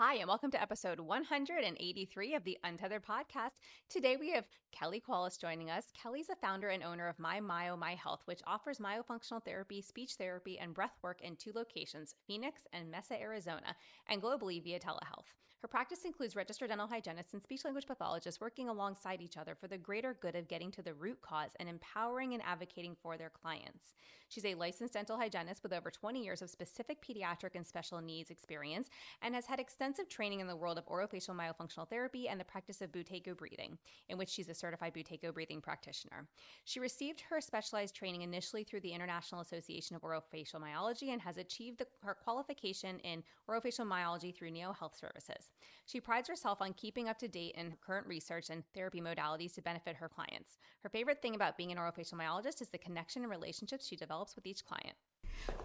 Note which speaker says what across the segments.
Speaker 1: Hi, and welcome to episode 183 of the Untethered podcast. Today we have Kelly Quolas joining us. Kelly's a founder and owner of My Myo My Health, which offers myofunctional therapy, speech therapy, and breath work in two locations, Phoenix and Mesa, Arizona, and globally via telehealth. Her practice includes registered dental hygienists and speech language pathologists working alongside each other for the greater good of getting to the root cause and empowering and advocating for their clients. She's a licensed dental hygienist with over 20 years of specific pediatric and special needs experience and has had extensive training in the world of orofacial myofunctional therapy and the practice of Buteyko breathing, in which she's a certified Buteyko breathing practitioner. She received her specialized training initially through the International Association of Orofacial Myology and has achieved the, her qualification in orofacial myology through Neo Health Services. She prides herself on keeping up to date in current research and therapy modalities to benefit her clients. Her favorite thing about being an orofacial myologist is the connection and relationships she develops with each client.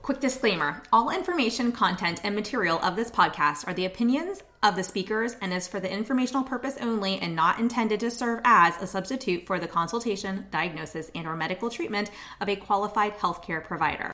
Speaker 1: Quick disclaimer all information, content, and material of this podcast are the opinions of the speakers and is for the informational purpose only and not intended to serve as a substitute for the consultation, diagnosis, and or medical treatment of a qualified healthcare provider.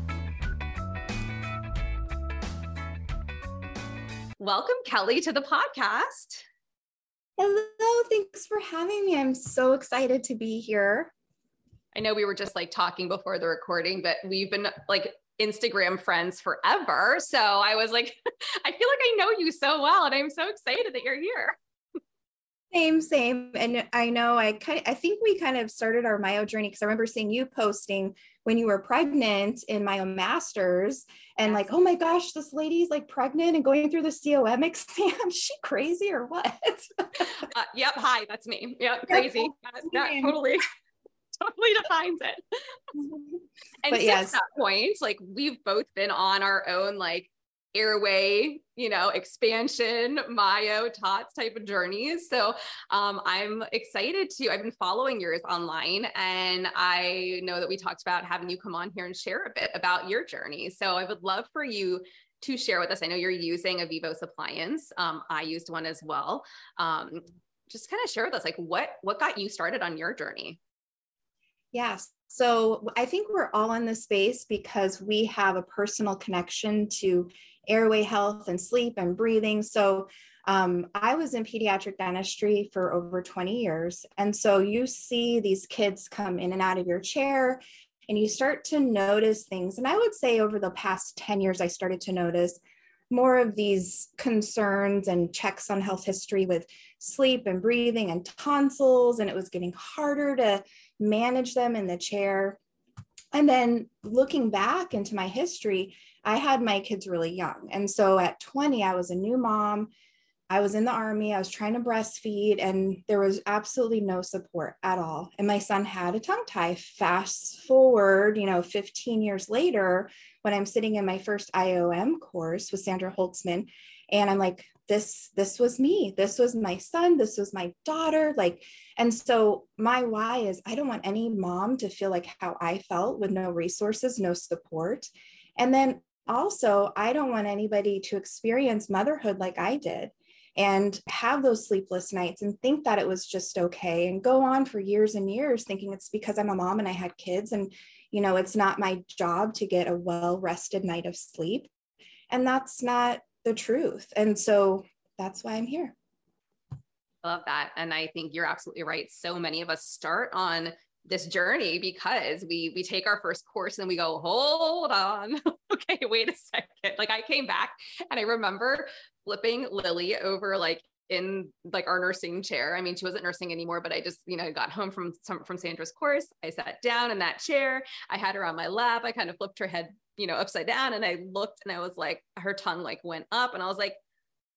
Speaker 1: Welcome, Kelly, to the podcast.
Speaker 2: Hello, thanks for having me. I'm so excited to be here.
Speaker 1: I know we were just like talking before the recording, but we've been like Instagram friends forever. So I was like, I feel like I know you so well, and I'm so excited that you're here.
Speaker 2: Same, same. And I know I kind of, I think we kind of started our myo journey because I remember seeing you posting when you were pregnant in myo masters and like, oh my gosh, this lady's like pregnant and going through the COM exam. Is she crazy or what?
Speaker 1: uh, yep. Hi, that's me. Yep. Crazy. That, that totally, totally defines it. and but since yes. that point, like we've both been on our own, like airway, you know, expansion, myo, tots type of journeys. So um, I'm excited to, I've been following yours online and I know that we talked about having you come on here and share a bit about your journey. So I would love for you to share with us. I know you're using a Vivos appliance. Um, I used one as well. Um, just kind of share with us like what what got you started on your journey
Speaker 2: Yes. So I think we're all in this space because we have a personal connection to airway health and sleep and breathing. So um, I was in pediatric dentistry for over 20 years. And so you see these kids come in and out of your chair and you start to notice things. And I would say over the past 10 years, I started to notice more of these concerns and checks on health history with sleep and breathing and tonsils. And it was getting harder to manage them in the chair. And then looking back into my history, I had my kids really young. And so at 20, I was a new mom. I was in the army. I was trying to breastfeed, and there was absolutely no support at all. And my son had a tongue tie. Fast forward, you know, 15 years later, when I'm sitting in my first IOM course with Sandra Holtzman, and I'm like, this, this was me. This was my son. This was my daughter. Like, and so my why is I don't want any mom to feel like how I felt with no resources, no support. And then also, I don't want anybody to experience motherhood like I did and have those sleepless nights and think that it was just okay and go on for years and years thinking it's because I'm a mom and I had kids and you know it's not my job to get a well rested night of sleep. And that's not the truth. And so that's why I'm here.
Speaker 1: Love that. And I think you're absolutely right. So many of us start on this journey because we we take our first course and we go hold on. Okay wait a second. Like i came back and i remember flipping lily over like in like our nursing chair. I mean she wasn't nursing anymore but i just you know got home from some from sandra's course. I sat down in that chair. I had her on my lap. I kind of flipped her head you know upside down and i looked and i was like her tongue like went up and i was like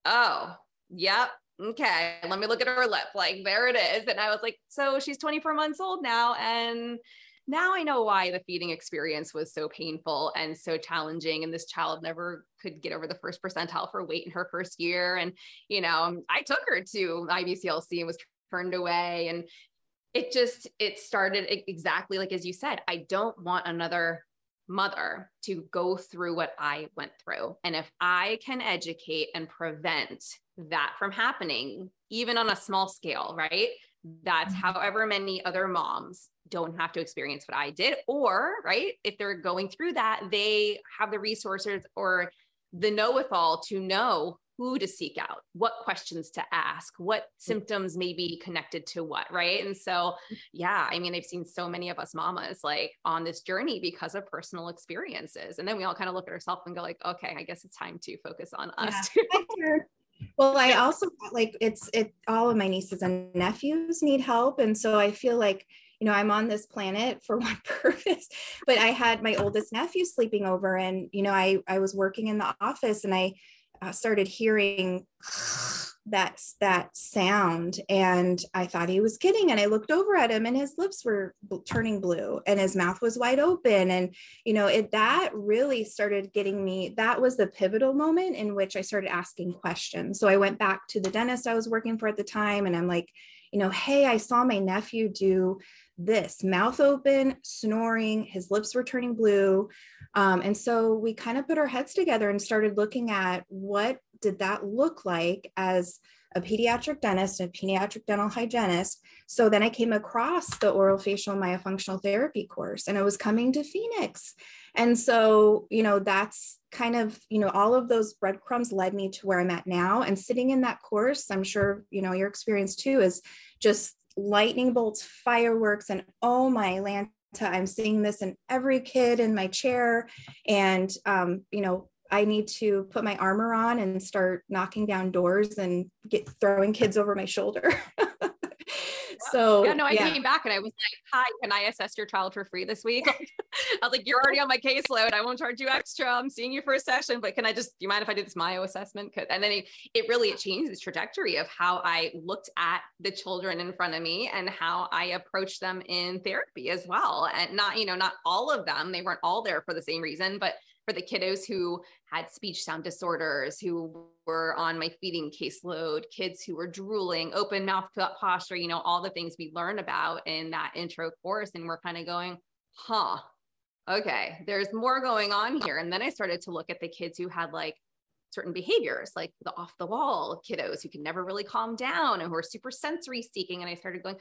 Speaker 1: oh yep okay, let me look at her lip. Like, there it is. And I was like, so she's 24 months old now. And now I know why the feeding experience was so painful and so challenging. And this child never could get over the first percentile for weight in her first year. And, you know, I took her to IBCLC and was turned away. And it just, it started exactly like as you said, I don't want another mother to go through what I went through. And if I can educate and prevent that from happening, even on a small scale, right? That's mm-hmm. however many other moms don't have to experience what I did. Or, right, if they're going through that, they have the resources or the know with all to know who to seek out, what questions to ask, what symptoms may be connected to what, right? And so, yeah, I mean, I've seen so many of us mamas like on this journey because of personal experiences. And then we all kind of look at ourselves and go like, okay, I guess it's time to focus on us yeah. too.
Speaker 2: well, I also like it's it all of my nieces and nephews need help. And so I feel like you know, I'm on this planet for one purpose. But I had my oldest nephew sleeping over, and you know, I I was working in the office, and I uh, started hearing that that sound and i thought he was kidding and i looked over at him and his lips were turning blue and his mouth was wide open and you know it that really started getting me that was the pivotal moment in which i started asking questions. So i went back to the dentist i was working for at the time and i'm like you know hey i saw my nephew do this mouth open, snoring, his lips were turning blue. Um, and so we kind of put our heads together and started looking at what did that look like as a pediatric dentist and a pediatric dental hygienist. So then I came across the orofacial myofunctional therapy course and I was coming to Phoenix. And so, you know, that's kind of, you know, all of those breadcrumbs led me to where I'm at now. And sitting in that course, I'm sure, you know, your experience too is just lightning bolts, fireworks, and oh my Lanta, I'm seeing this in every kid in my chair. And, um, you know, I need to put my armor on and start knocking down doors and get throwing kids over my shoulder. So
Speaker 1: yeah, no, I yeah. came back and I was like, "Hi, can I assess your child for free this week?" I was like, "You're already on my caseload. I won't charge you extra. I'm seeing you for a session, but can I just? Do you mind if I do this myo assessment?" And then it, it really it changed the trajectory of how I looked at the children in front of me and how I approached them in therapy as well. And not, you know, not all of them. They weren't all there for the same reason, but for the kiddos who had speech sound disorders, who were on my feeding caseload, kids who were drooling, open mouth posture, you know, all the things we learned about in that intro course. And we're kind of going, huh, okay, there's more going on here. And then I started to look at the kids who had like certain behaviors, like the off the wall kiddos who can never really calm down and who are super sensory seeking. And I started going,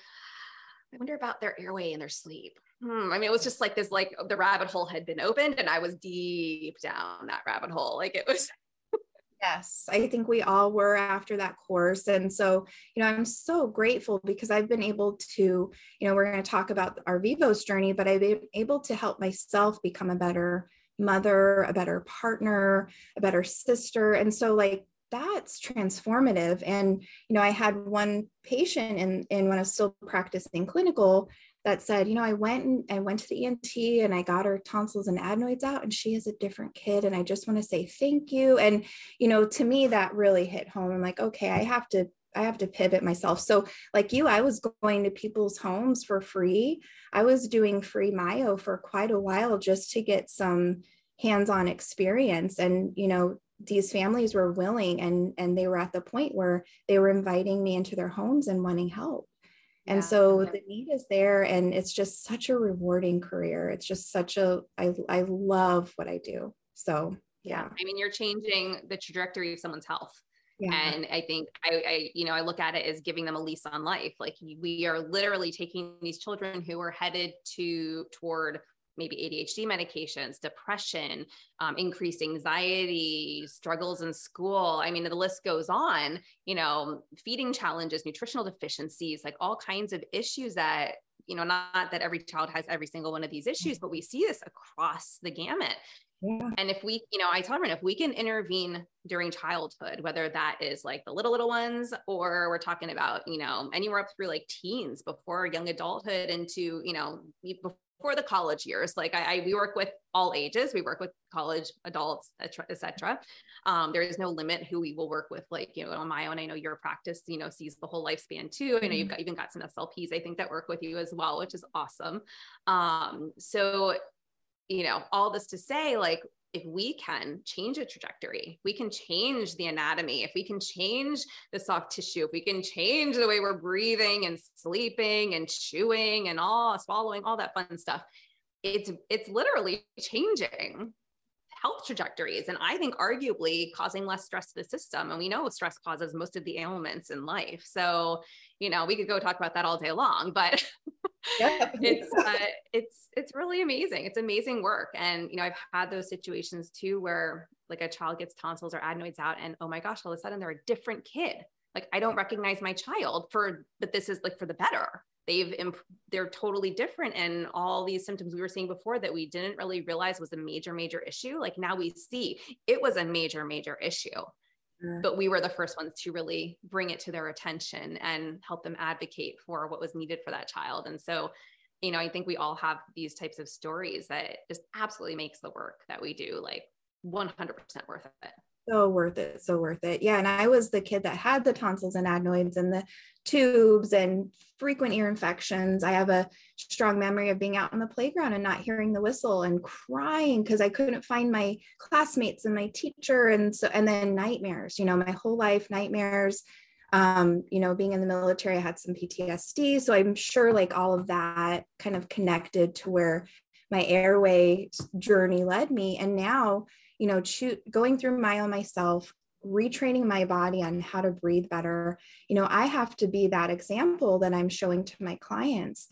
Speaker 1: I wonder about their airway and their sleep hmm, I mean, it was just like this, like the rabbit hole had been opened and I was deep down that rabbit hole. Like it was.
Speaker 2: yes, I think we all were after that course. And so, you know, I'm so grateful because I've been able to, you know, we're going to talk about our Vivos journey, but I've been able to help myself become a better mother, a better partner, a better sister. And so, like, that's transformative and you know i had one patient in in when i was still practicing clinical that said, you know, I went and I went to the ENT and I got her tonsils and adenoids out, and she is a different kid. And I just want to say thank you. And, you know, to me, that really hit home. I'm like, okay, I have to I have to pivot myself. So, like you, I was going to people's homes for free. I was doing free Myo for quite a while just to get some hands-on experience. And, you know, these families were willing and and they were at the point where they were inviting me into their homes and wanting help. And yeah. so the need is there and it's just such a rewarding career. It's just such a I I love what I do. So yeah.
Speaker 1: I mean, you're changing the trajectory of someone's health. Yeah. And I think I, I, you know, I look at it as giving them a lease on life. Like we are literally taking these children who are headed to toward maybe ADHD medications, depression, um, increased anxiety, struggles in school. I mean, the list goes on, you know, feeding challenges, nutritional deficiencies, like all kinds of issues that, you know, not that every child has every single one of these issues, but we see this across the gamut. Yeah. And if we, you know, I tell everyone if we can intervene during childhood, whether that is like the little, little ones, or we're talking about, you know, anywhere up through like teens before young adulthood into, you know, before the college years. Like I, I, we work with all ages. We work with college adults, etc. Um, there is no limit who we will work with. Like you know, on my own, I know your practice, you know, sees the whole lifespan too. I know you've mm-hmm. got even got some SLPs, I think, that work with you as well, which is awesome. Um, so, you know, all this to say, like if we can change a trajectory, we can change the anatomy, if we can change the soft tissue, if we can change the way we're breathing and sleeping and chewing and all swallowing, all that fun stuff, it's it's literally changing health trajectories and i think arguably causing less stress to the system. And we know stress causes most of the ailments in life. So you know we could go talk about that all day long but yeah. it's uh, it's it's really amazing. It's amazing work. And you know i've had those situations too where like a child gets tonsils or adenoids out and oh my gosh all of a sudden they're a different kid. Like i don't recognize my child for but this is like for the better. They've imp- they're totally different. And all these symptoms we were seeing before that we didn't really realize was a major major issue like now we see it was a major major issue but we were the first ones to really bring it to their attention and help them advocate for what was needed for that child. And so you know i think we all have these types of stories that just absolutely makes the work that we do like 100% worth it
Speaker 2: so worth it so worth it. Yeah and i was the kid that had the tonsils and adenoids and the tubes and frequent ear infections. I have a strong memory of being out on the playground and not hearing the whistle and crying because i couldn't find my classmates and my teacher and so and then nightmares you know my whole life nightmares. Um, you know being in the military i had some ptsd so i'm sure like all of that kind of connected to where my airway journey led me and now you know, cho- going through myo myself, retraining my body on how to breathe better. You know, I have to be that example that I'm showing to my clients.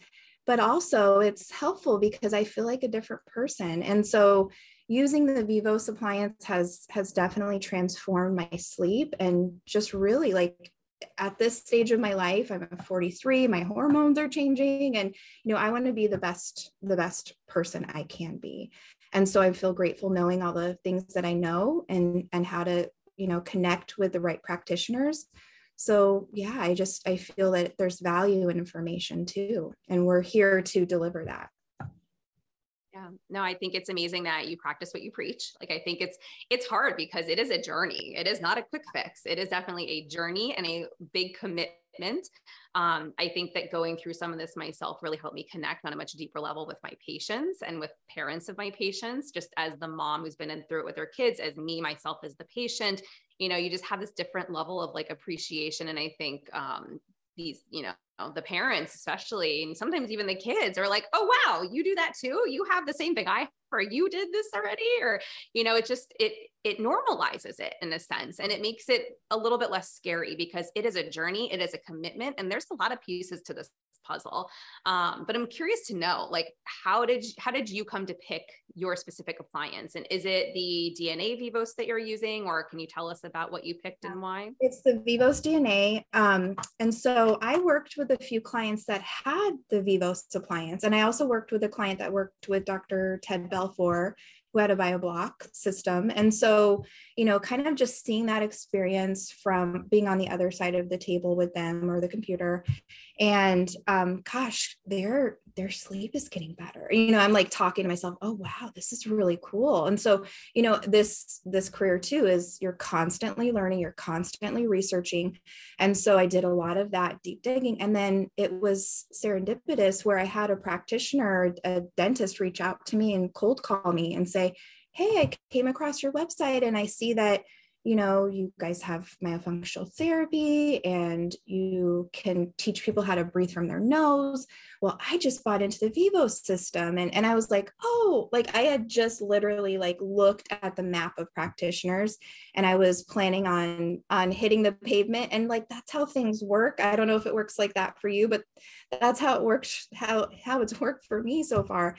Speaker 2: But also, it's helpful because I feel like a different person. And so, using the Vivos appliance has has definitely transformed my sleep and just really like at this stage of my life i'm 43 my hormones are changing and you know i want to be the best the best person i can be and so i feel grateful knowing all the things that i know and and how to you know connect with the right practitioners. So yeah i just i feel that there's value in information too and we're here to deliver that.
Speaker 1: Yeah. No i think it's amazing that you practice what you preach. Like i think it's it's hard because it is a journey. It is not a quick fix. It is definitely a journey and a big commitment um, i think that going through some of this myself really helped me connect on a much deeper level with my patients and with parents of my patients just as the mom who's been in through it with their kids as me myself as the patient. You know you just have this different level of like appreciation and i think um, these you know the parents especially and sometimes even the kids are like oh wow you do that too? You have the same thing i or you did this already? Or you know it just it it normalizes it in a sense and it makes it a little bit less scary because it is a journey it is a commitment and there's a lot of pieces to this puzzle. Um, but I'm curious to know, like, how did how did you come to pick your specific appliance? And is it the DNA Vivos that you're using, or can you tell us about what you picked and why?
Speaker 2: It's the Vivos DNA. Um, and so I worked with a few clients that had the Vivos appliance, and I also worked with a client that worked with Dr. Ted Belfor who had a BioBlock system. And so, you know, kind of just seeing that experience from being on the other side of the table with them or the computer. And um, gosh, their their sleep is getting better. You know, I'm like talking to myself, oh wow, this is really cool. And so, you know, this this career too is you're constantly learning, you're constantly researching. And so I did a lot of that deep digging. And then it was serendipitous where I had a practitioner, a dentist reach out to me and cold call me and say, Hey, I came across your website and I see that you know, you guys have myofunctional therapy and you can teach people how to breathe from their nose. Well, I just bought into the Vivos system and, and I was like, oh, like I had just literally like looked at the map of practitioners and I was planning on on hitting the pavement and like that's how things work. I don't know if it works like that for you, but that's how it works, how how it's worked for me so far.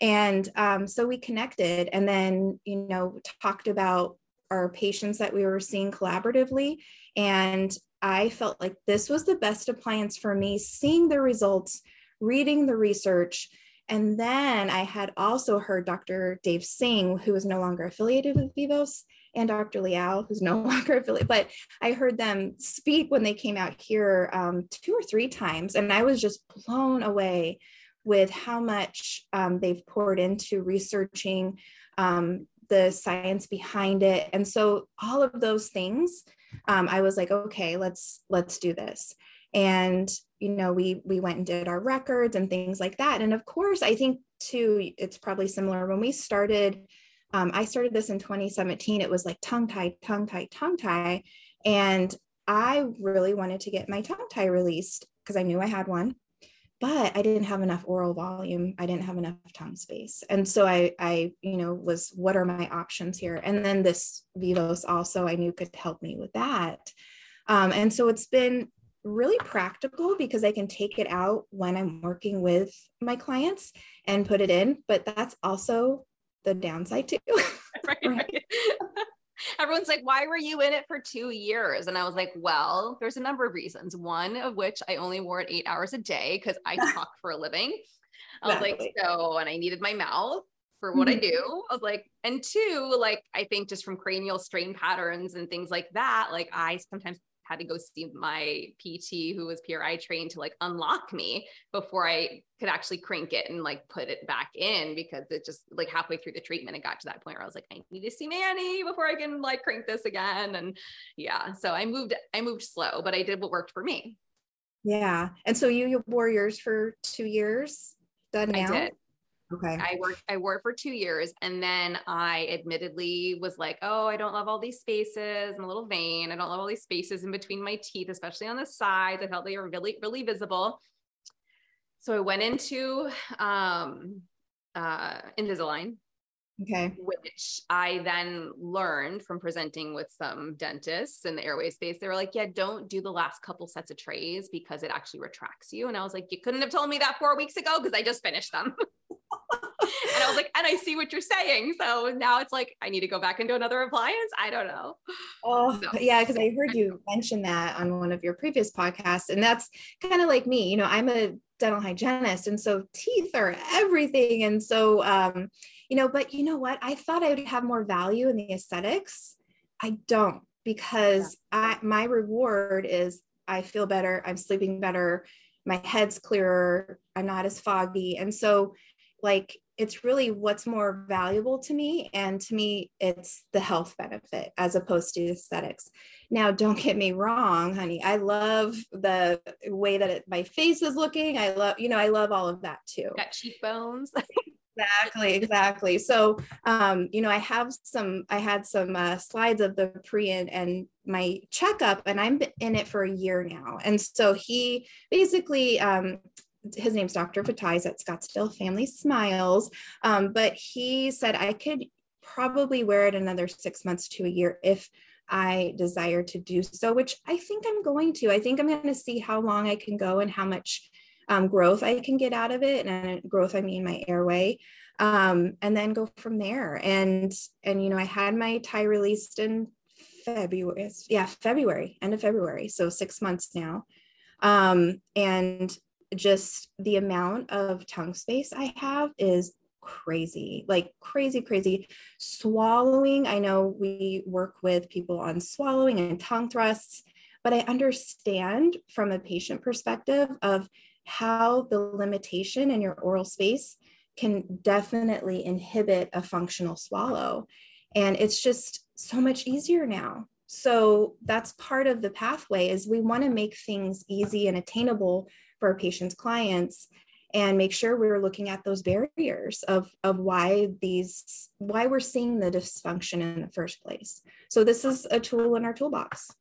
Speaker 2: And um, so we connected and then, you know, talked about our patients that we were seeing collaboratively. And I felt like this was the best appliance for me, seeing the results, reading the research. And then I had also heard Dr. Dave Singh, who is no longer affiliated with Vivos, and Dr. Liao, who's no longer affiliated, but I heard them speak when they came out here um, two or three times. And I was just blown away with how much um, they've poured into researching um, the science behind it. And so all of those things, um, I was like, okay, let's let's do this. And you know, we we went and did our records and things like that. And of course, I think too, it's probably similar when we started. Um, I started this in 2017. It was like tongue tie, tongue tie, tongue tie, and I really wanted to get my tongue tie released because I knew I had one but I didn't have enough oral volume. I didn't have enough tongue space. And so I, I, you know, was what are my options here? And then this Vivos also I knew could help me with that. Um, and so it's been really practical because I can take it out when I'm working with my clients and put it in, but that's also the downside too. right, right
Speaker 1: everyone's like, why were you in it for two years? And I was like, well, there's a number of reasons. One of which I only wore it eight hours a day because I talk for a living. I was like, so, and I needed my mouth for what mm-hmm. I do. I was like, and two, like, I think just from cranial strain patterns and things like that, like, I sometimes had to go see my PT who was PRI trained to like unlock me before I could actually crank it and like put it back in because it just like halfway through the treatment, it got to that point where I was like, I need to see Manny before I can like crank this again. And yeah, so I moved, I moved slow, but I did what worked for me.
Speaker 2: Yeah. And so you, wore yours for two years done now? I did.
Speaker 1: Okay. I worked I worked for 2 years and then I admittedly was like, "Oh, I don't love all these spaces. I'm a little vain. I don't love all these spaces in between my teeth, especially on the sides. I felt they were really really visible." So I went into um uh Invisalign.
Speaker 2: Okay.
Speaker 1: Which I then learned from presenting with some dentists in the airway space. They were like, yeah, don't do the last couple sets of trays because it actually retracts you. And I was like, you couldn't have told me that four weeks ago because I just finished them. and I was like, and I see what you're saying. So now it's like, I need to go back and do another appliance. I don't know.
Speaker 2: Oh, so. yeah. Because I heard you mention that on one of your previous podcasts. And that's kind of like me. You know, I'm a dental hygienist. And so teeth are everything. And so, um, you know, but you know what? I thought I would have more value in the aesthetics. I don't because yeah. I, my reward is I feel better. I'm sleeping better. My head's clearer. I'm not as foggy. And so, like, it's really what's more valuable to me and to me it's the health benefit as opposed to aesthetics. Now don't get me wrong honey i love the way that it, my face is looking. I love you know i love all of that too.
Speaker 1: Got cheekbones.
Speaker 2: Exactly exactly. So um you know i have some i had some uh, slides of the pre and, and my checkup and i'm in it for a year now. And so he basically um his name's Dr. Fatais at Scottsdale Family Smiles. Um, but he said I could probably wear it another six months to a year if I desire to do so, which I think I'm going to. I think I'm going to see how long I can go and how much um, growth I can get out of it. And growth, I mean my airway. Um, and then go from there. And and you know, I had my tie released in February. Yeah, February, end of February. So six months now. Um, and just the amount of tongue space I have is crazy, like crazy, crazy. Swallowing, I know we work with people on swallowing and tongue thrusts, but I understand from a patient perspective of how the limitation in your oral space can definitely inhibit a functional swallow. And it's just so much easier now. So that's part of the pathway is we want to make things easy and attainable for our patients' clients and make sure we're looking at those barriers of, of why these why we're seeing the dysfunction in the first place. So this is a tool in our toolbox.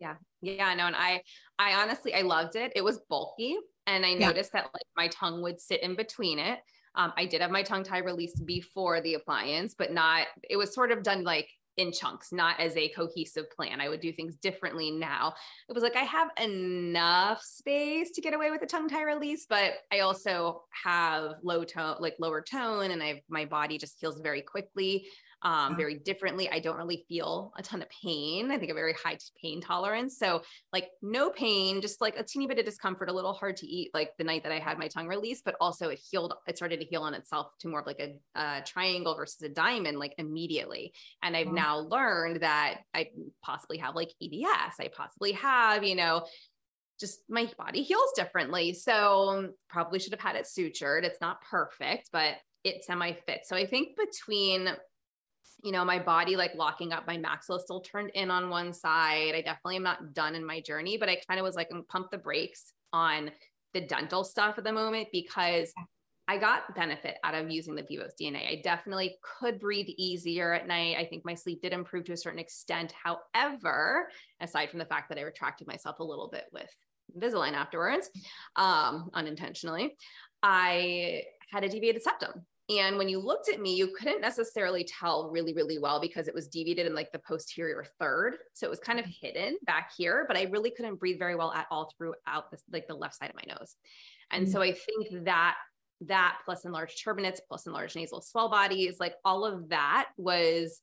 Speaker 1: Yeah. Yeah no and i i honestly i loved it. It was bulky and i noticed yeah. that like my tongue would sit in between it. Um, i did have my tongue tie released before the appliance but not it was sort of done like in chunks, not as a cohesive plan. I would do things differently now. It was like I have enough space to get away with a tongue tie release, but I also have low tone, like lower tone, and I my body just heals very quickly um, very differently. I don't really feel a ton of pain. I think a very high pain tolerance. So like no pain, just like a teeny bit of discomfort, a little hard to eat like the night that I had my tongue released, but also it healed, it started to heal on itself to more of like a, a triangle versus a diamond, like immediately. And I've now learned that I possibly have like EDS. I possibly have, you know, just my body heals differently. So probably should have had it sutured. It's not perfect, but it semi fits. So I think between you know, my body like locking up, my maxilla still turned in on one side. I definitely am not done in my journey, but I kind of was like, pump the brakes on the dental stuff at the moment because I got benefit out of using the Vivos DNA. I definitely could breathe easier at night. I think my sleep did improve to a certain extent. However, aside from the fact that I retracted myself a little bit with Invisalign afterwards, um, unintentionally, I had a deviated septum. And when you looked at me, you couldn't necessarily tell really, really well because it was deviated in like the posterior third. So it was kind of hidden back here, but I really couldn't breathe very well at all throughout this, like the left side of my nose. And mm-hmm. so I think that that plus enlarged turbinates plus enlarged nasal swell bodies like all of that was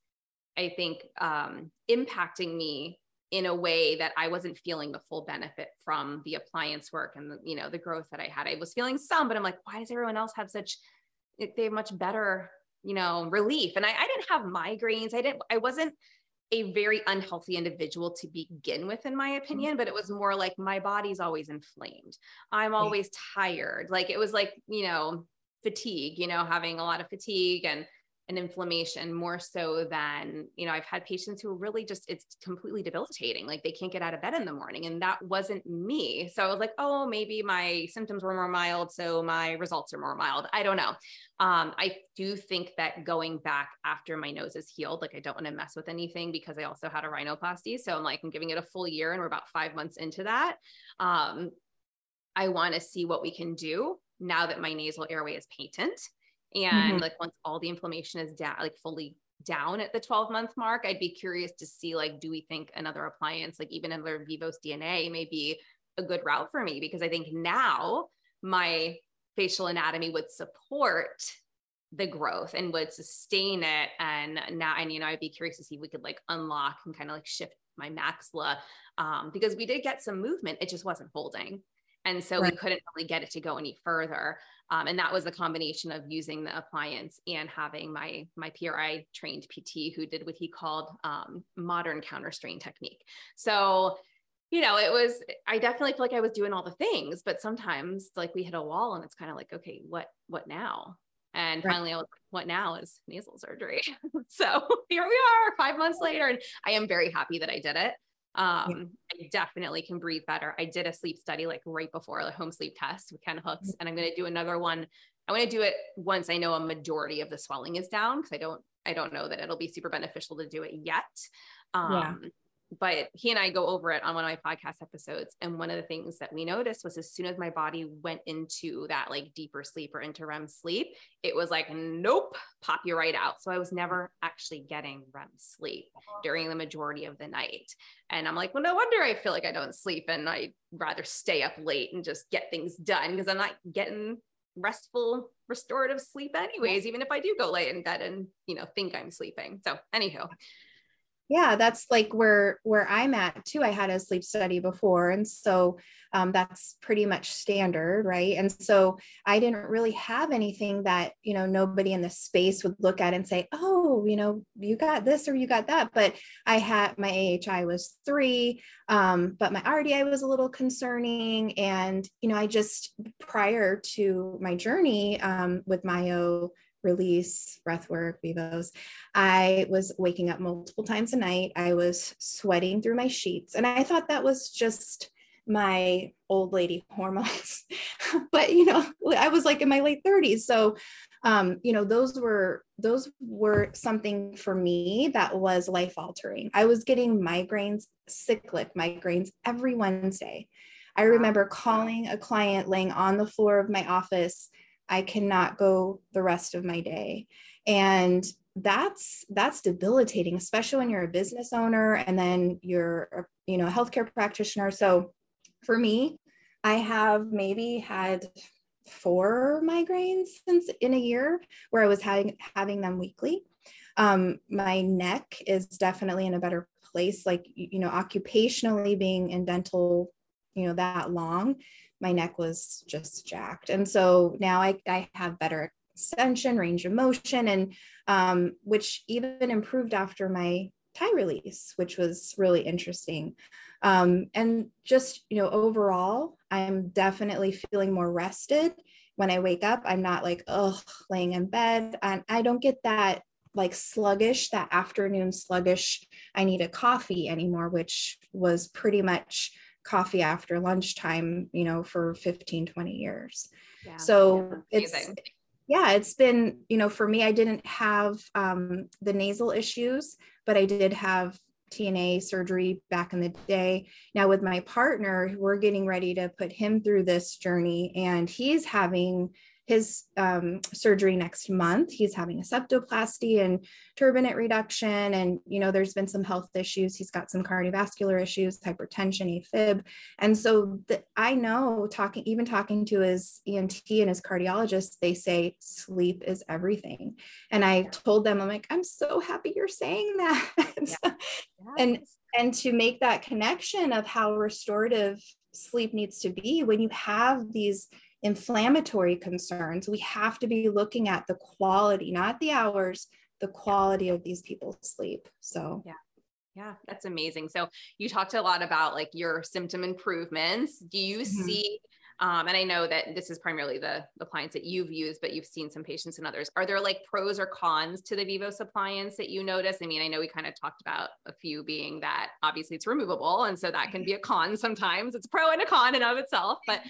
Speaker 1: i think um, impacting me in a way that i wasn't feeling the full benefit from the appliance work and the, you know the growth that i had i was feeling some but i'm like why does everyone else have such they have much better you know relief and I, I didn't have migraines i didn't i wasn't a very unhealthy individual to begin with, in my mm-hmm. opinion, but it was more like my body's always inflamed. I'm always tired. Like it was like, you know, fatigue, you know, having a lot of fatigue and an inflammation more so than, you know, I've had patients who really just, it's completely debilitating. Like they can't get out of bed in the morning. And that wasn't me. So I was like, oh, maybe my symptoms were more mild. So my results are more mild. I don't know. Um, I do think that going back after my nose is healed, like I don't want to mess with anything because I also had a rhinoplasty. So I'm like, I'm giving it a full year and we're about five months into that. Um, I want to see what we can do now that my nasal airway is patent and mm-hmm. like once all the inflammation is down, like fully down at the 12 month mark, I'd be curious to see like, do we think another appliance, like even another Vivos DNA may be a good route for me? Because I think now my facial anatomy would support the growth and would sustain it. And now, and you know, I'd be curious to see if we could like unlock and kind of like shift my maxilla um, because we did get some movement, it just wasn't holding. And so right. we couldn't really get it to go any further. Um, and that was a combination of using the appliance and having my my PRI trained PT who did what he called um, modern counter strain technique. So you know, it was, I definitely feel like I was doing all the things, but sometimes like we hit a wall and it's kind of like, okay, what, what now? And right. finally I was like, what now is nasal surgery. so here we are five months later. And I am very happy that I did it. Um, yeah. I definitely can breathe better. I did a sleep study like right before the home sleep test with Ken Hooks, and I'm going to do another one. I want to do it once I know a majority of the swelling is down because I don't I don't know that it'll be super beneficial to do it yet. Um, yeah but he and I go over it on one of my podcast episodes. And one of the things that we noticed was as soon as my body went into that like deeper sleep or into REM sleep, it was like, nope, pop you right out. So I was never actually getting REM sleep uh-huh. during the majority of the night. And I'm like, well, no wonder I feel like I don't sleep and I'd rather stay up late and just get things done because I'm not getting restful restorative sleep anyways even if i do go lay in bed and you know think i'm sleeping so anywho
Speaker 2: yeah that's like where where i'm at too i had a sleep study before and so um, that's pretty much standard right? And so i didn't really have anything that you know nobody in the space would look at and say oh you know you got this or you got that but i had my ahi was three um, but my rdi was a little concerning and you know i just prior to my journey um, with myo release, breath work, vivos. I was waking up multiple times a night. I was sweating through my sheets. And I thought that was just my old lady hormones. but you know, I was like in my late 30s. So um, you know, those were those were something for me that was life altering. I was getting migraines, cyclic migraines every Wednesday. I remember calling a client laying on the floor of my office I cannot go the rest of my day. And that's that's debilitating, especially when you're a business owner and then you're a, you know a healthcare practitioner. So for me, I have maybe had four migraines since in a year where I was having having them weekly. Um, my neck is definitely in a better place, like you know, occupationally being in dental, you know, that long my neck was just jacked. And so now I, I have better extension, range of motion, and um, which even improved after my tie release, which was really interesting. Um, and just, you know, overall, I'm definitely feeling more rested when I wake up. I'm not like, oh, laying in bed. And I don't get that like sluggish, that afternoon sluggish, I need a coffee anymore, which was pretty much coffee after lunchtime, you know, for 15, 20 years. Yeah, so yeah, it's, yeah, it's been, you know, for me, I didn't have um, the nasal issues, but I did have TNA surgery back in the day. Now, with my partner, we're getting ready to put him through this journey, and he's having his um, surgery next month. He's having a septoplasty and turbinate reduction. And, you know, there's been some health issues. He's got some cardiovascular issues, hypertension, AFib. And so the, I know talking, even talking to his ENT and his cardiologist, they say sleep is everything. And I told them, I'm like, I'm so happy you're saying that. Yeah. and, and to make that connection of how restorative sleep needs to be when you have these inflammatory concerns, we have to be looking at the quality, not the hours, the quality of these people's sleep. So,
Speaker 1: yeah. Yeah, that's amazing. So you talked a lot about like your symptom improvements. Do you mm-hmm. see um, and I know that this is primarily the, appliance that you've used, but you've seen some patients and others. Are there like pros or cons to the Vivos appliance that you notice? I mean, I know we kind of talked about a few being that obviously it's removable. And so that can be a con sometimes. It's a pro and a con in of itself. But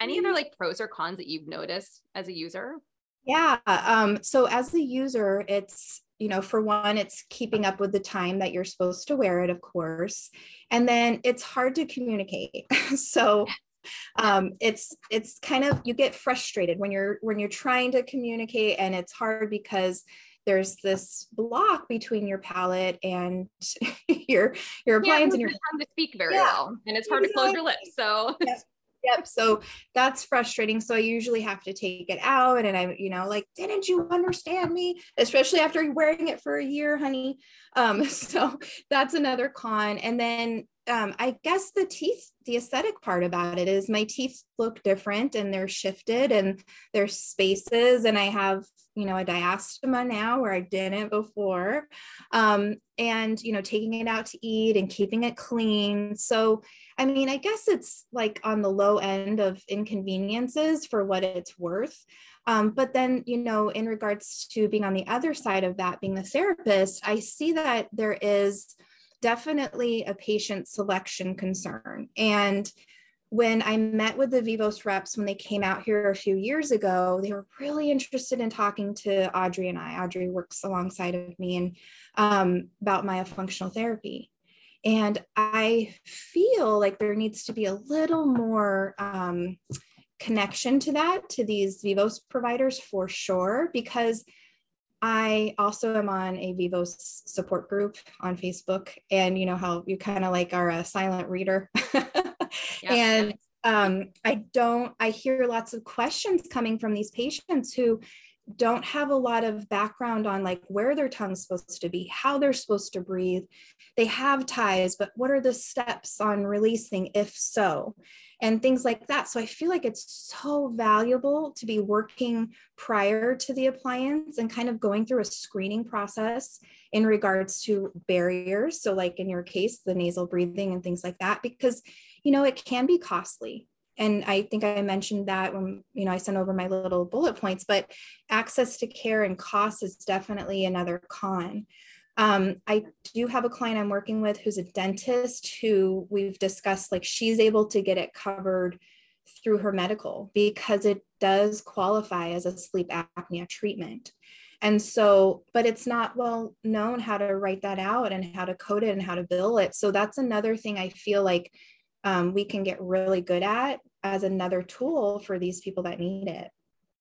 Speaker 1: any other like pros or cons that you've noticed as a user?
Speaker 2: Yeah. Um, so as a user, it's you know, for one, it's keeping up with the time that you're supposed to wear it, of course. And then it's hard to communicate. so um, it's it's kind of you get frustrated when you're when you're trying to communicate and it's hard because there's this block between your palate and your your appliance and your
Speaker 1: time to speak very yeah, well? And it's hard exactly. to close your lips so.
Speaker 2: yep. yep so that's frustrating. So i usually have to take it out and i'm you know like didn't you understand me? Especially after wearing it for a year honey. Um so that's another con. And then um, I guess the teeth, the aesthetic part about it is my teeth look different and they're shifted and there's spaces and I have, you know, a diastema now where I didn't before. Um, and, you know, taking it out to eat and keeping it clean. So, I mean, I guess it's like on the low end of inconveniences for what it's worth. Um, but then, you know, in regards to being on the other side of that, being the therapist, I see that there is, definitely a patient selection concern. And when I met with the Vivos reps when they came out here a few years ago, they were really interested in talking to Audrey and I. Audrey works alongside of me and um, about myofunctional therapy. And I feel like there needs to be a little more um, connection to that, to these Vivos providers for sure, because I also am on a Vivos support group on Facebook, and you know how you kind of like are a silent reader. And um, I don't, I hear lots of questions coming from these patients who don't have a lot of background on like where their tongue's supposed to be, how they're supposed to breathe. They have ties, but what are the steps on releasing if so? And things like that. So I feel like it's so valuable to be working prior to the appliance and kind of going through a screening process in regards to barriers. So, like in your case, the nasal breathing and things like that, because you know it can be costly. And I think I mentioned that when you know I sent over my little bullet points, but access to care and cost is definitely another con. Um, I do have a client I'm working with who's a dentist who we've discussed, like she's able to get it covered through her medical because it does qualify as a sleep apnea treatment. And so, but it's not well known how to write that out and how to code it and how to bill it. So that's another thing I feel like um, we can get really good at as another tool for these people that need it.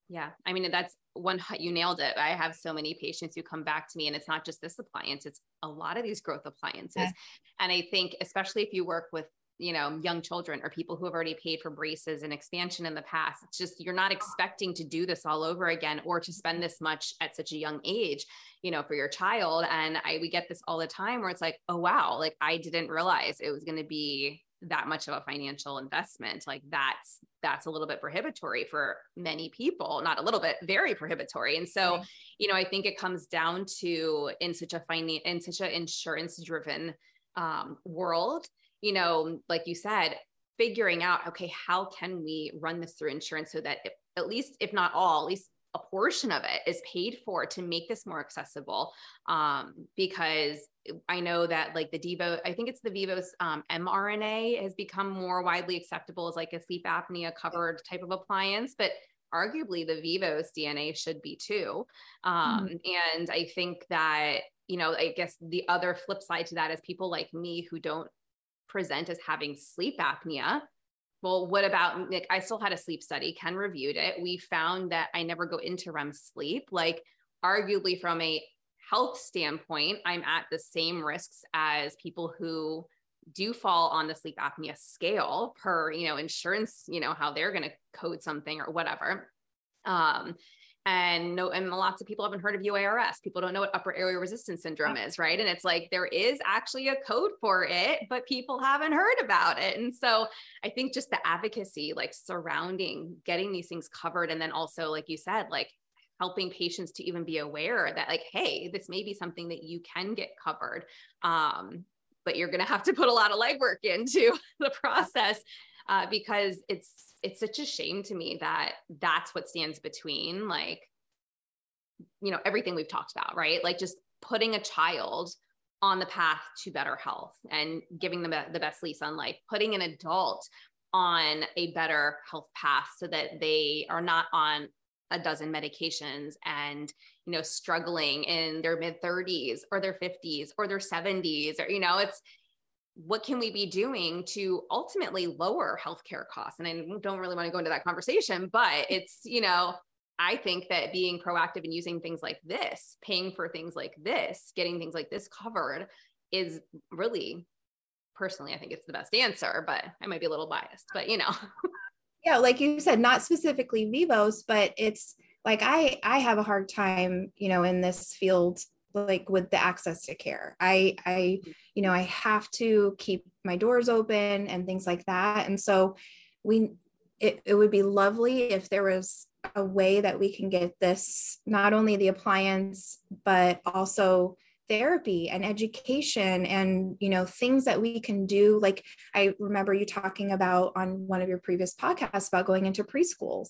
Speaker 1: Yeah. I mean, that's one, you nailed it. I have so many patients who come back to me, and it's not just this appliance, it's a lot of these growth appliances. Yeah. And I think, especially if you work with you know young children or people who have already paid for braces and expansion in the past it's just you're not expecting to do this all over again or to spend this much at such a young age you know for your child and i we get this all the time where it's like oh wow like i didn't realize it was going to be that much of a financial investment like that's that's a little bit prohibitory for many people not a little bit very prohibitory. And so you know i think it comes down to in such a finance in such an insurance driven um, world you know like you said figuring out okay how can we run this through insurance so that at least if not all at least a portion of it is paid for to make this more accessible um, because i know that like the devo i think it's the vivos um, mrna has become more widely acceptable as like a sleep apnea covered type of appliance but arguably the vivos dna should be too um, mm-hmm. and i think that you know i guess the other flip side to that is people like me who don't present as having sleep apnea well, what about Nick? I still had a sleep study. Ken reviewed it. We found that I never go into REM sleep. Like, arguably, from a health standpoint, I'm at the same risks as people who do fall on the sleep apnea scale per, you know, insurance, you know, how they're going to code something or whatever. Um, and no and lots of people haven't heard of UARS. People don't know what upper airway resistance syndrome is, right? And it's like there is actually a code for it, but people haven't heard about it. And so I think just the advocacy like surrounding getting these things covered and then also like you said like helping patients to even be aware that like hey, this may be something that you can get covered. Um but you're going to have to put a lot of legwork into the process uh, because it's it's such a shame to me that that's what stands between like you know everything we've talked about right? Like just putting a child on the path to better health and giving them the best lease on life putting an adult on a better health path so that they are not on a dozen medications and you know struggling in their mid 30s or their 50s or their 70s or you know it's what can we be doing to ultimately lower healthcare costs? And I don't really want to go into that conversation, but it's, you know, I think that being proactive and using things like this, paying for things like this, getting things like this covered is really personally, I think it's the best answer, but I might be a little biased, but you know.
Speaker 2: yeah, like you said, not specifically Vivos, but it's like I I have a hard time, you know, in this field like with the access to care. I I mm. you know, I have to keep my doors open and things like that. And so we it, it would be lovely if there was a way that we can get this not only the appliance but also therapy and education and you know things that we can do like i remember you talking about on one of your previous podcasts about going into preschools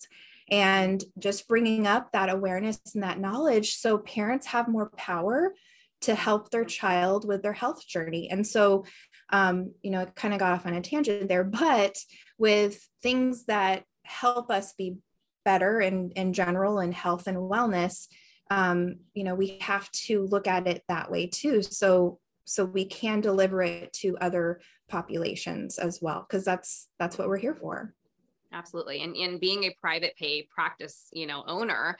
Speaker 2: and just bringing up that awareness and that knowledge so parents have more power to help their child with their health journey. And so, um, you know, it kind of got off on a tangent there, but with things that help us be better in, in general in health and wellness, um, you know, we have to look at it that way too. So, so we can deliver it to other populations as well, because that's that's what we're here for
Speaker 1: absolutely and, and being a private pay practice you know owner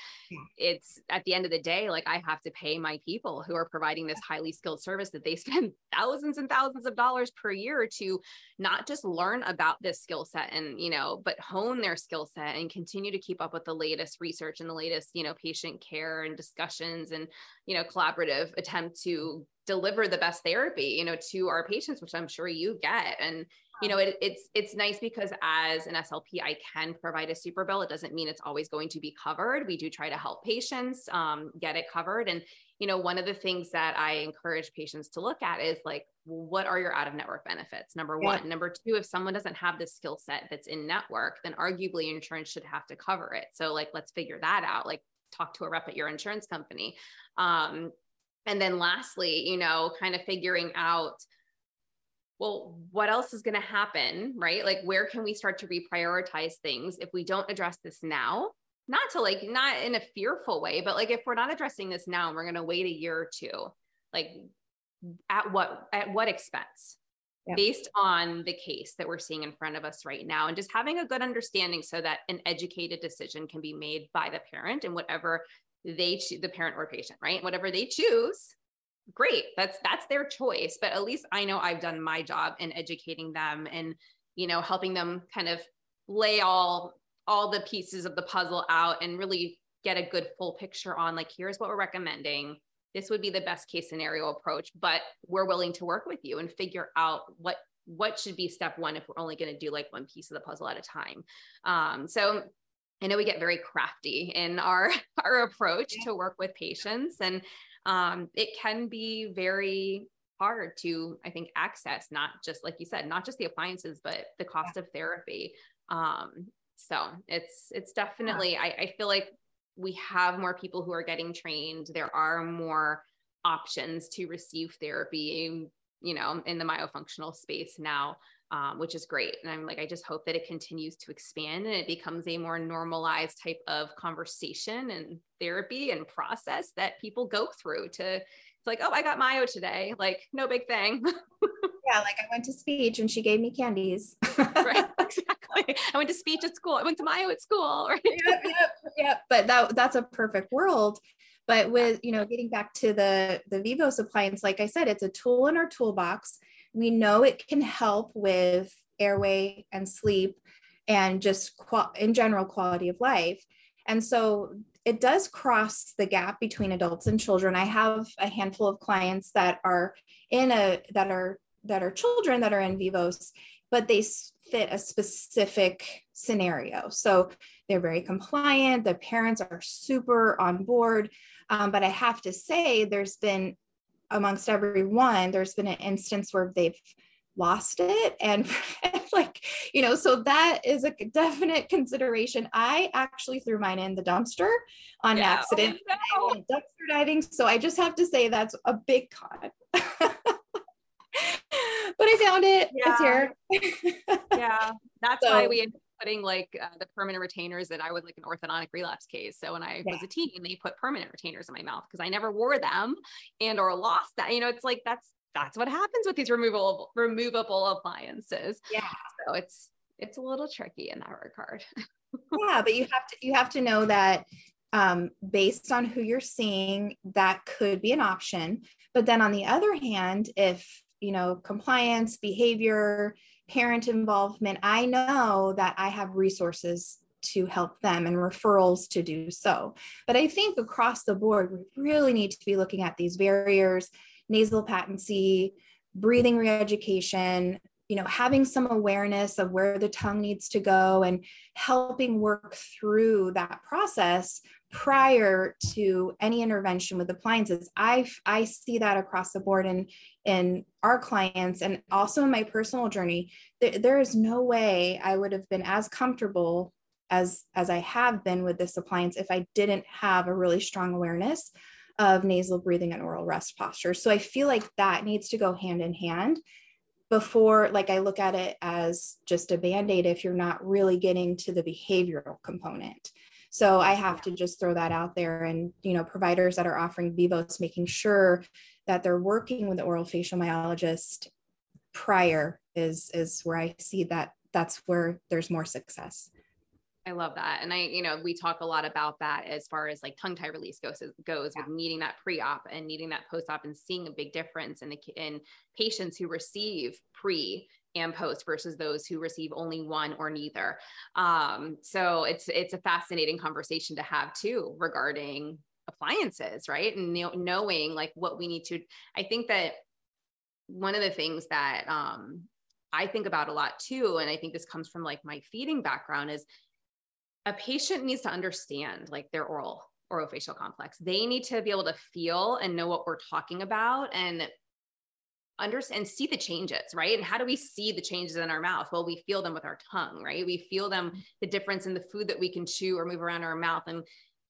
Speaker 1: it's at the end of the day like i have to pay my people who are providing this highly skilled service that they spend thousands and thousands of dollars per year to not just learn about this skill set and you know but hone their skill set and continue to keep up with the latest research and the latest you know patient care and discussions and you know collaborative attempt to deliver the best therapy you know to our patients which i'm sure you get and you know it, it's it's nice because as an slp i can provide a super bill. It doesn't mean it's always going to be covered. We do try to help patients um, get it covered. And you know one of the things that i encourage patients to look at is like what are your out of network benefits? Number yeah. one. Number two if someone doesn't have the skill set that's in network then arguably insurance should have to cover it. So like let's figure that out. Like talk to a rep at your insurance company. Um, and then lastly, you know, kind of figuring out well, what else is going to happen, right? Like, where can we start to reprioritize things if we don't address this now? Not to like, not in a fearful way, but like, if we're not addressing this now and we're going to wait a year or two, like, at what at what expense? Yeah. Based on the case that we're seeing in front of us right now, and just having a good understanding so that an educated decision can be made by the parent and whatever they choose the parent or patient, right? Whatever they choose, great. That's that's their choice. But at least I know I've done my job in educating them and you know helping them kind of lay all all the pieces of the puzzle out and really get a good full picture on like here's what we're recommending this would be the best case scenario approach but we're willing to work with you and figure out what what should be step one if we're only going to do like one piece of the puzzle at a time um, so I know we get very crafty in our our approach to work with patients, and um, it can be very hard to I think access not just like you said, not just the appliances, but the cost yeah. of therapy. Um, so it's it's definitely yeah. I, I feel like we have more people who are getting trained. There are more options to receive therapy, you know, in the myofunctional space now um, which is great. And I'm like, I just hope that it continues to expand and it becomes a more normalized type of conversation and therapy and process that people go through to, it's like, oh, I got Myo today. Like, no big thing.
Speaker 2: yeah, like I went to speech and she gave me candies.
Speaker 1: right, exactly. I went to speech at school. I went to Myo at school. Right.
Speaker 2: yep, yep, yep. But that that's a perfect world. But with you know, getting back to the the Vivos appliance, like I said, it's a tool in our toolbox we know it can help with airway and sleep and just qual- in general quality of life. And so it does cross the gap between adults and children. I have a handful of clients that are in a that are that are children that are in vivos, but they fit a specific scenario. So they're very compliant. The parents are super on board. Um, but I have to say, there's been amongst everyone, there's been an instance where they've lost it and like you know so that is a definite consideration i actually threw mine in the dumpster on yeah. accident oh, no. dumpster diving so i just have to say that's a big con but i found it yeah. it's here
Speaker 1: yeah that's so, why we putting like uh, the permanent retainers that I was like an orthodontic relapse case. So when I yeah. was a teen, they put permanent retainers in my mouth because I never wore them and or lost that. You know, it's like that's that's what happens with these removable removable appliances.
Speaker 2: Yeah.
Speaker 1: So it's it's a little tricky in that regard.
Speaker 2: yeah, but you have to you have to know that um, based on who you're seeing, that could be an option. But then on the other hand, if you know compliance, behavior, parent involvement, I know that I have resources to help them and referrals to do so. But I think across the board, we really need to be looking at these barriers, nasal patency, breathing reeducation, you know, having some awareness of where the tongue needs to go and helping work through that process prior to any intervention with appliances. I i see that across the board in in our clients and also in my personal journey. There, there is no way i would have been as comfortable as as i have been with this appliance if i didn't have a really strong awareness of nasal breathing and oral rest posture. So i feel like that needs to go hand in hand before like i look at it as just a band-aid if you're not really getting to the behavioral component so I have to just throw that out there and, you know, providers that are offering Vivos, making sure that they're working with the orofacial myologist prior is, is where I see that that's where there's more success.
Speaker 1: I love that. And I, you know, we talk a lot about that as far as like tongue tie release goes, goes yeah. with needing that pre-op and needing that post-op and seeing a big difference in the in patients who receive pre and post versus those who receive only one or neither. Um, so it's it's a fascinating conversation to have too regarding appliances, right? And you know, knowing like what we need to. I think that one of the things that um, I think about a lot too, and I think this comes from like my feeding background, is a patient needs to understand like their oral orofacial complex. They need to be able to feel and know what we're talking about and understand and see the changes right and how do we see the changes in our mouth well we feel them with our tongue right we feel them mm-hmm. the difference in the food that we can chew or move around our mouth and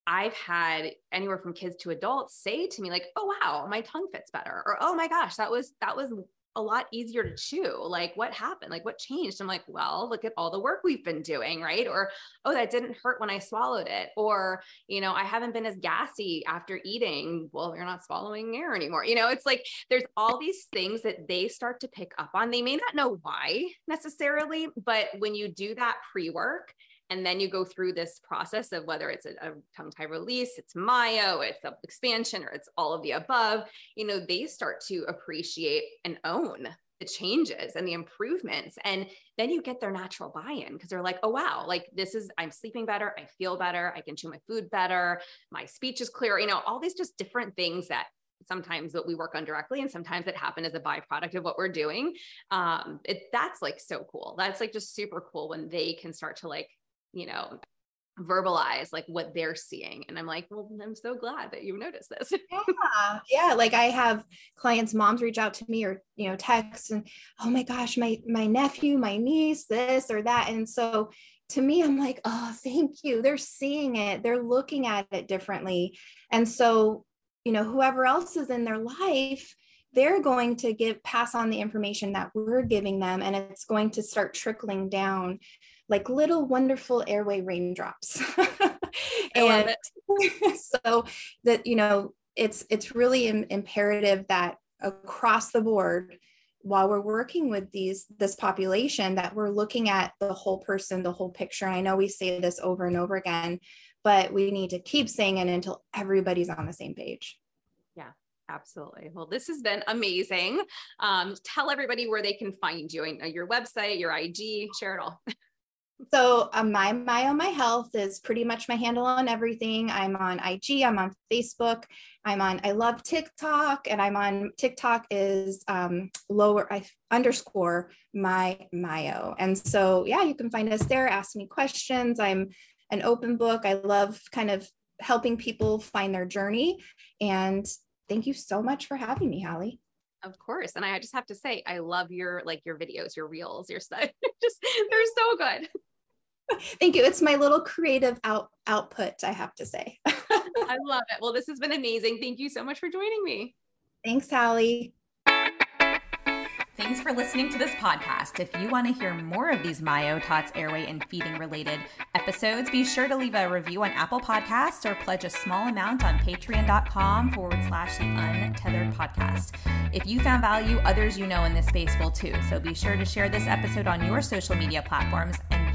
Speaker 1: i've had anywhere from kids to adults say to me like oh wow my tongue fits better or oh my gosh that was that was a lot easier to chew. Like, what happened? Like, what changed? I'm like, well, look at all the work we've been doing, right? Or, oh, that didn't hurt when I swallowed it. Or, you know, I haven't been as gassy after eating. Well, you're not swallowing air anymore. You know, it's like there's all these things that they start to pick up on. They may not know why necessarily, but when you do that pre work, and then you go through this process of whether it's a, a tongue tie release, it's myo, it's expansion, or it's all of the above. You know, they start to appreciate and own the changes and the improvements. And then you get their natural buy in because they're like, oh, wow, like this is, I'm sleeping better. I feel better. I can chew my food better. My speech is clear. You know, all these just different things that sometimes that we work on directly and sometimes it happened as a byproduct of what we're doing um it that's like so cool that's like just super cool when they can start to like you know verbalize like what they're seeing. And i'm like well i'm so glad that you noticed this.
Speaker 2: Yeah. Yeah like i have clients moms reach out to me or you know text and oh my gosh my my nephew my niece this or that. And so to me i'm like oh thank you. They're seeing it. They're looking at it differently. And so you know whoever else is in their life they're going to give pass on the information that we're giving them and it's going to start trickling down like little wonderful airway raindrops. and so that, you know, it's it's really Im- imperative that across the board while we're working with these this population that we're looking at the whole person the whole picture i know we say this over and over again but we need to keep saying it until everybody's on the same page
Speaker 1: yeah Absolutely. Well, this has been amazing. Um, tell everybody where they can find you, your website, your IG, share it all.
Speaker 2: So um, my Myo My Health is pretty much my handle on everything. I'm on IG, I'm on Facebook, I'm on I love TikTok, and I'm on TikTok is um, lower I underscore my Myo. And so yeah, you can find us there. Ask me questions. I'm an open book. I love kind of helping people find their journey. And thank you so much for having me, Hallie.
Speaker 1: Of course. And I just have to say, I love your like your videos, your reels, your stuff. just they're so good.
Speaker 2: Thank you. It's my little creative out output, I have to say.
Speaker 1: I love it. Well, this has been amazing. Thank you so much for joining me.
Speaker 2: Thanks, Hallie.
Speaker 1: Thanks for listening to this podcast. If you want to hear more of these Myo, Tots, Airway, and feeding related episodes, be sure to leave a review on Apple Podcasts or pledge a small amount on patreon.com forward slash the untethered podcast. If you found value, others you know in this space will too. So be sure to share this episode on your social media platforms and